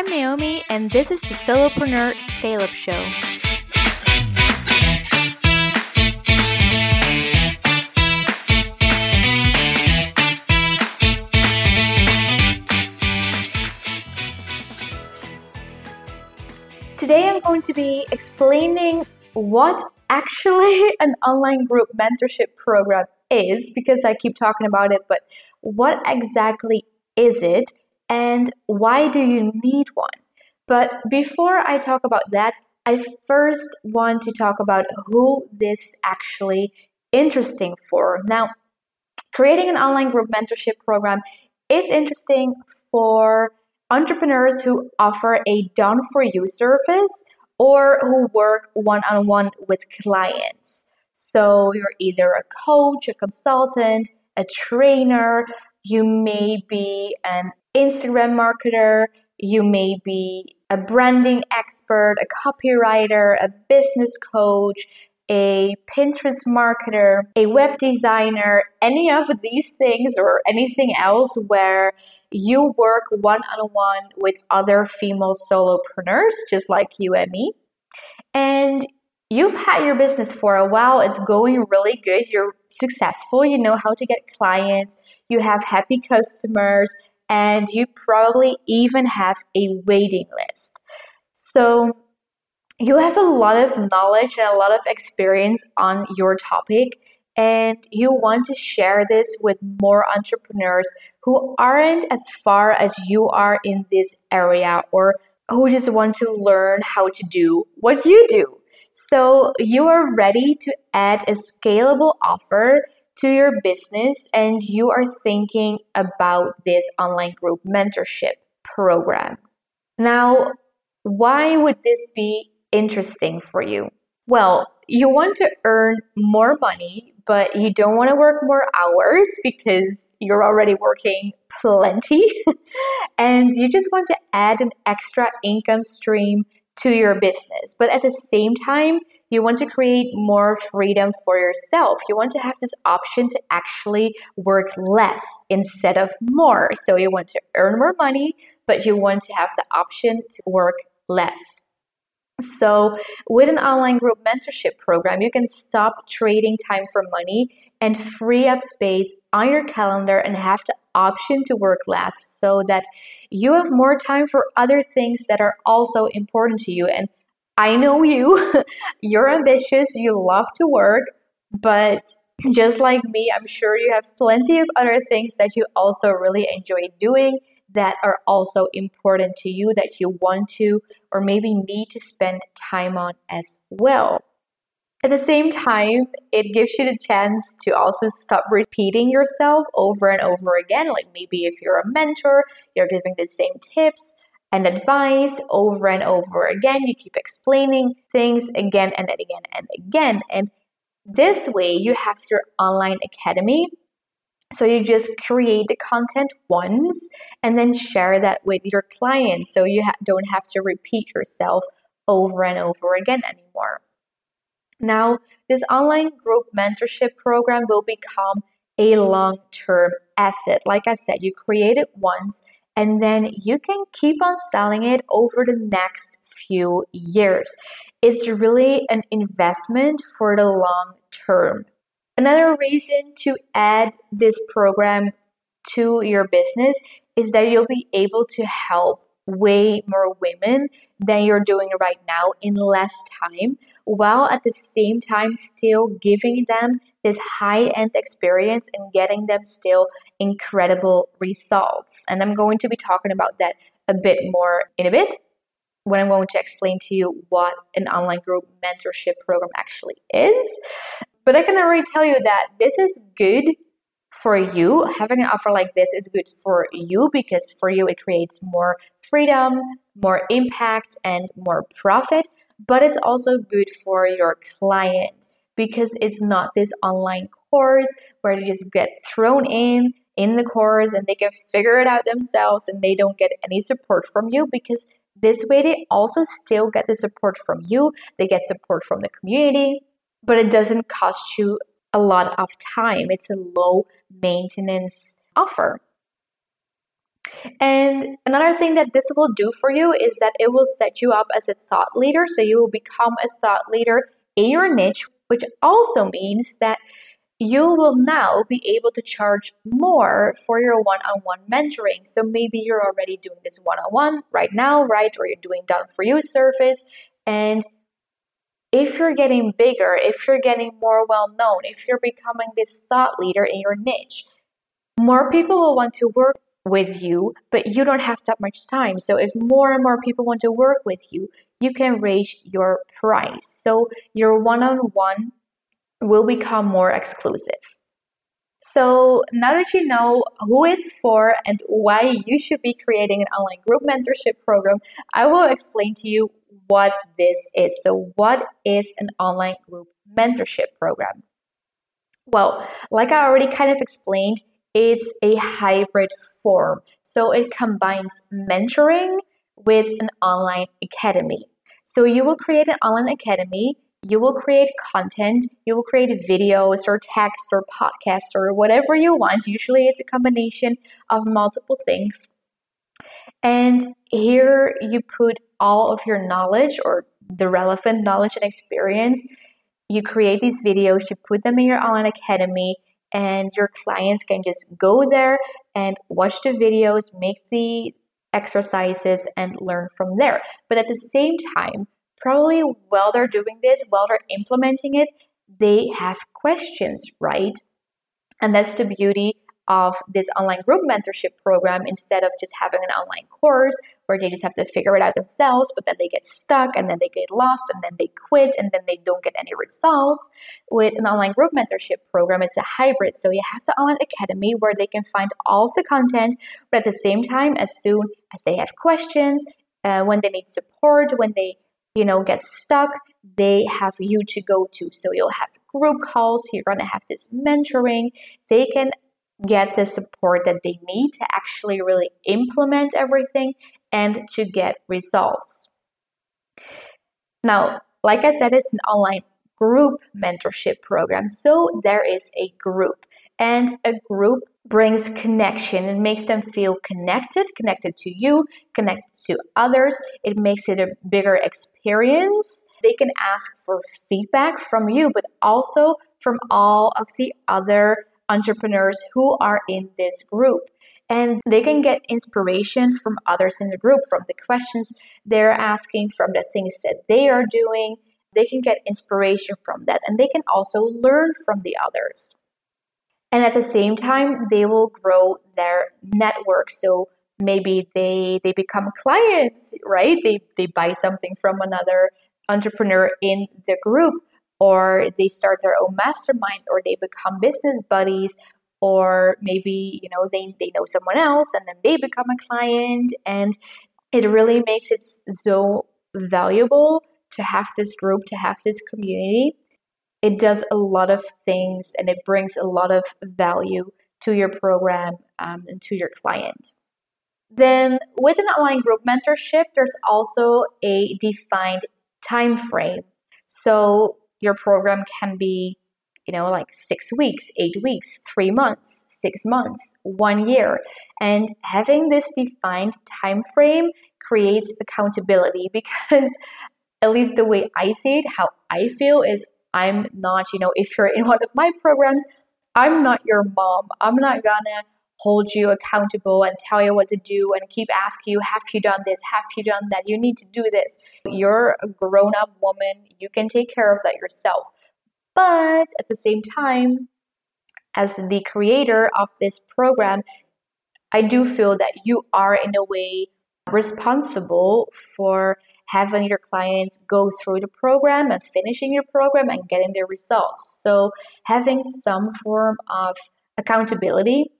I'm Naomi, and this is the Solopreneur Scale Up Show. Today, I'm going to be explaining what actually an online group mentorship program is because I keep talking about it, but what exactly is it and why do you need one? But before I talk about that, I first want to talk about who this is actually interesting for. Now, creating an online group mentorship program is interesting for entrepreneurs who offer a done for you service or who work one on one with clients. So you're either a coach, a consultant, a trainer, you may be an Instagram marketer, you may be a branding expert, a copywriter, a business coach, a Pinterest marketer, a web designer, any of these things or anything else where you work one on one with other female solopreneurs, just like you and me. And you've had your business for a while, it's going really good, you're successful, you know how to get clients, you have happy customers, and you probably even have a waiting list. So, you have a lot of knowledge and a lot of experience on your topic, and you want to share this with more entrepreneurs who aren't as far as you are in this area or who just want to learn how to do what you do. So, you are ready to add a scalable offer to your business and you are thinking about this online group mentorship program. Now, why would this be interesting for you? Well, you want to earn more money, but you don't want to work more hours because you're already working plenty. and you just want to add an extra income stream to your business. But at the same time, you want to create more freedom for yourself. You want to have this option to actually work less instead of more. So you want to earn more money, but you want to have the option to work less. So, with an online group mentorship program, you can stop trading time for money and free up space on your calendar and have the option to work less so that you have more time for other things that are also important to you. And I know you, you're ambitious, you love to work, but just like me, I'm sure you have plenty of other things that you also really enjoy doing that are also important to you that you want to or maybe need to spend time on as well. At the same time, it gives you the chance to also stop repeating yourself over and over again. Like maybe if you're a mentor, you're giving the same tips and advice over and over again. You keep explaining things again and again and again. And this way, you have your online academy. So you just create the content once and then share that with your clients. So you ha- don't have to repeat yourself over and over again anymore. Now, this online group mentorship program will become a long term asset. Like I said, you create it once and then you can keep on selling it over the next few years. It's really an investment for the long term. Another reason to add this program to your business is that you'll be able to help way more women than you're doing right now in less time, while at the same time still giving them this high end experience and getting them still incredible results. And I'm going to be talking about that a bit more in a bit when I'm going to explain to you what an online group mentorship program actually is. But I can already tell you that this is good for you. Having an offer like this is good for you because for you it creates more freedom, more impact, and more profit. But it's also good for your client because it's not this online course where they just get thrown in in the course and they can figure it out themselves and they don't get any support from you because this way they also still get the support from you they get support from the community but it doesn't cost you a lot of time it's a low maintenance offer And another thing that this will do for you is that it will set you up as a thought leader. So you will become a thought leader in your niche, which also means that you will now be able to charge more for your one on one mentoring. So maybe you're already doing this one on one right now, right? Or you're doing done for you service. And if you're getting bigger, if you're getting more well known, if you're becoming this thought leader in your niche, more people will want to work with you, but you don't have that much time. So if more and more people want to work with you, you can raise your price. So your one on one will become more exclusive. So now that you know who it's for and why you should be creating an online group mentorship program, I will explain to you what this is. So, what is an online group mentorship program? Well, like I already kind of explained, it's a hybrid form. So, it combines mentoring with an online academy. So, you will create an online academy you will create content, you will create videos or text or podcasts or whatever you want. Usually it's a combination of multiple things. And here you put all of your knowledge or the relevant knowledge and experience. You create these videos, you put them in your online academy, and your clients can just go there and watch the videos, make the exercises, and learn from there. But at the same time, probably while they're doing this, while they're implementing it, they have questions, right? And that's the beauty of this online group mentorship program instead of just having an online course where they just have to figure it out themselves, but then they get stuck and then they get lost and then they quit and then they don't get any results. With an online group mentorship program, it's a hybrid. So you have the online academy where they can find all of the content, but at the same time, as soon as they have questions, uh, when they need support, when they you know, get stuck, they have you to go to. So you'll have group calls, you're going to have this mentoring. They can get the support that they need to actually really implement everything and to get results. Now, like I said, it's an online group mentorship program. So there is a group, and a group brings connection. It makes them feel connected, connected to you, connected to others. It makes it a bigger experience. They can ask for feedback from you, but also from all of the other entrepreneurs who are in this group. And they can get inspiration from others in the group, from the questions they're asking, from the things that they are doing. They can get inspiration from that, and they can also learn from the others. And at the same time they will grow their network. So maybe they they become clients right? They they buy something from another entrepreneur in the group or they start their own mastermind or they become business buddies or maybe you know they, they know someone else and then they become a client and it really makes it so valuable to have this group to have this community it does a lot of things and it brings a lot of value to your program um, and to your client. Then, with an online group mentorship, there's also a defined time frame. So, your program can be, you know, like six weeks, eight weeks, three months, six months, one year. And having this defined time frame creates accountability because, at least the way I see it, how I feel is I'm not, you know, if you're in one of my programs, I'm not your mom. I'm not gonna hold you accountable and tell you what to do and keep asking you, have you done this? Have you done that? You need to do this. You're a grown up woman. You can take care of that yourself. But at the same time, as the creator of this program, I do feel that you are in a way responsible for having your clients go through the program and finishing your program and getting their results. So, having some form of accountability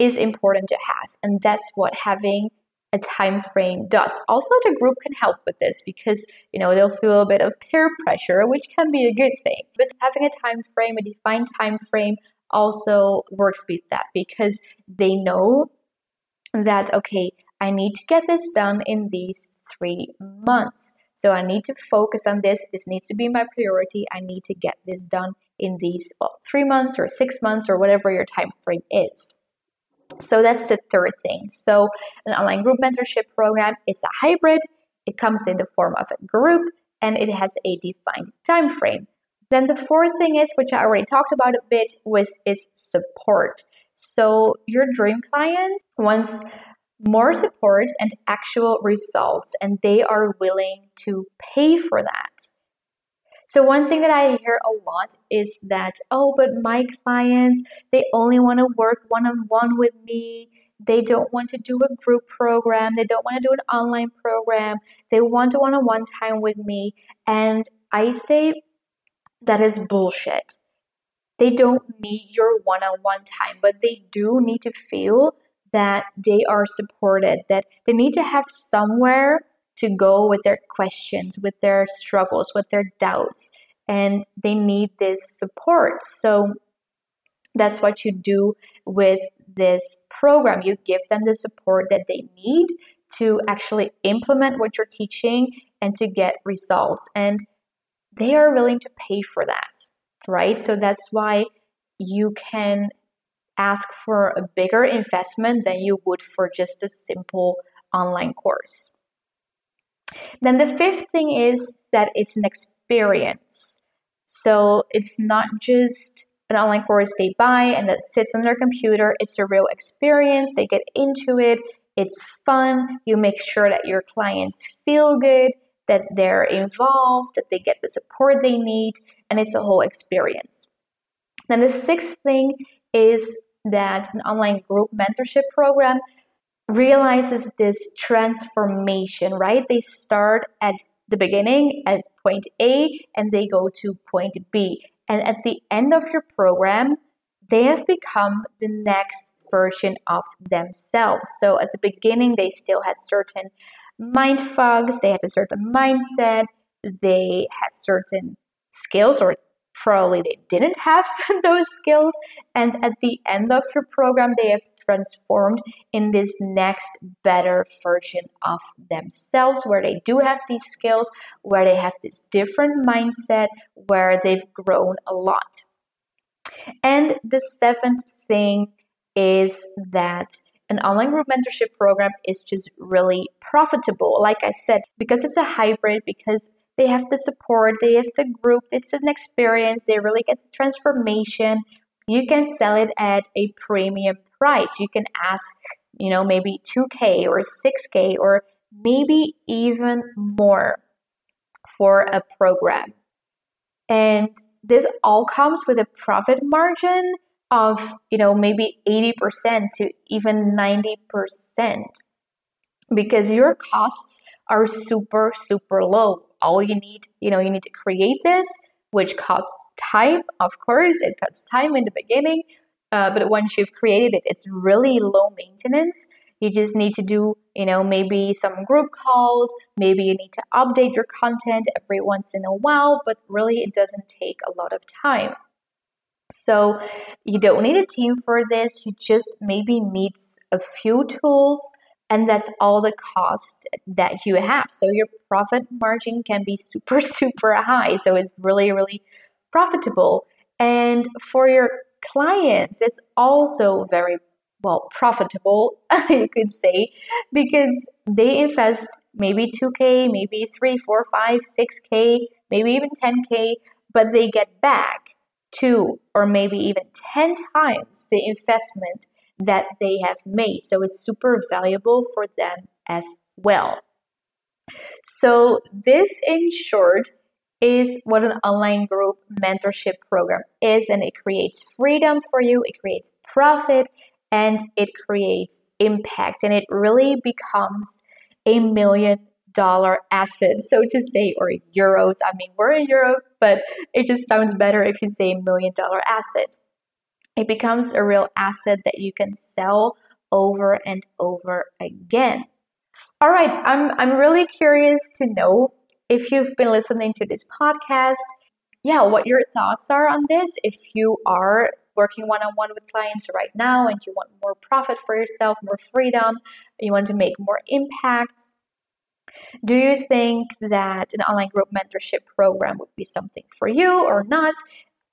is important to have, and that's what having a time frame does. Also, the group can help with this because you know they'll feel a bit of peer pressure, which can be a good thing. But having a time frame, a defined time frame, also works with that because they know that okay, I need to get this done in these three months. So I need to focus on this. This needs to be my priority. I need to get this done in these well, three months or six months or whatever your time frame is. So that's the third thing. So an online group mentorship program, it's a hybrid. It comes in the form of a group and it has a defined time frame. Then the fourth thing is, which I already talked about a bit, was is support. So your dream client wants more support and actual results, and they are willing to pay for that. So one thing that I hear a lot is that, oh, but my clients, they only want to work one on one with me. They don't want to do a group program. They don't want to do an online program. They want to one on one time with me. And I say that is bullshit. They don't need your one on one time, but they do need to feel that they are supported, that they need to have somewhere to go with their questions, with their struggles, with their doubts, and they need this support. So that's what you do with this program. You give them the support that they need to actually implement what you're teaching and to get results. And they are willing to pay for that, right? So that's why you can ask for a bigger investment than you would for just a simple online course. Then the fifth thing is that it's an experience. So it's not just an online course they buy and that sits on their computer, it's a real experience. They get into it, it's fun. You make sure that your clients feel good, that they're involved, that they get the support they need, and it's a whole experience. Then the sixth thing is that an online group mentorship program realizes this transformation, right? They start at the beginning at point A and they go to point B. And at the end of your program, they have become the next version of themselves. So at the beginning, they still had certain mind fogs, they had a certain mindset, they had certain skills or probably they didn't have those skills. And at the end of your program, they have transformed in this next better version of themselves where they do have these skills, where they have this different mindset, where they've grown a lot. And the seventh thing is that an online group mentorship program is just really profitable. Like I said, because it's a hybrid, because they have the support, they have the group, it's an experience, they really get the transformation. You can sell it at a premium price. You can ask, you know, maybe 2K or 6K or maybe even more for a program. And this all comes with a profit margin of, you know, maybe 80% to even 90% because your costs are super, super low. All you need, you know, you need to create this, which costs time, of course, it costs time in the beginning. Uh, but once you've created it, it's really low maintenance. You just need to do, you know, maybe some group calls, maybe you need to update your content every once in a while, but really it doesn't take a lot of time. So you don't need a team for this, you just maybe need a few tools and that's all the cost that you have. So your profit margin can be super, super high. So it's really, really profitable. And for your clients, it's also very well profitable, you could say, because they invest maybe 2K, maybe 3, 4, 5, 6K, maybe even 10K, but they get back two or maybe even 10 times the investment that they have made. So it's super valuable for them as well. So, this in short is what an online group mentorship program is, and it creates freedom for you, it creates profit, and it creates impact, and it really becomes a million dollar asset, so to say, or euros. I mean, we're in Europe, but it just sounds better if you say million dollar asset it becomes a real asset that you can sell over and over again. All right, I'm, I'm really curious to know if you've been listening to this podcast, yeah, what your thoughts are on this. If you are working one on one with clients right now and you want more profit for yourself, more freedom, you want to make more impact, do you think that an online group mentorship program would be something for you or not?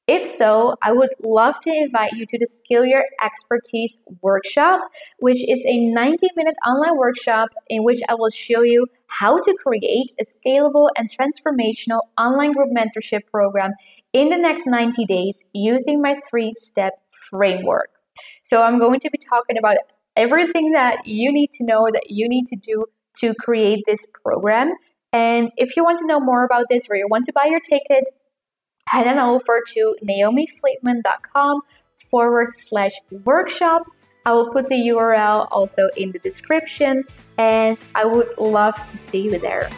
If so, I would love to invite you to the Scale Your Expertise workshop, which is a 90 minute online workshop in which I will show you how to create a scalable and transformational online group mentorship program in the next 90 days using my three step framework. So, I'm going to be talking about everything that you need to know that you need to do to create this program. And if you want to know more about this or you want to buy your ticket, head on over to naomivlietman.com forward slash workshop. I will put the URL also in the description and I would love to see you there.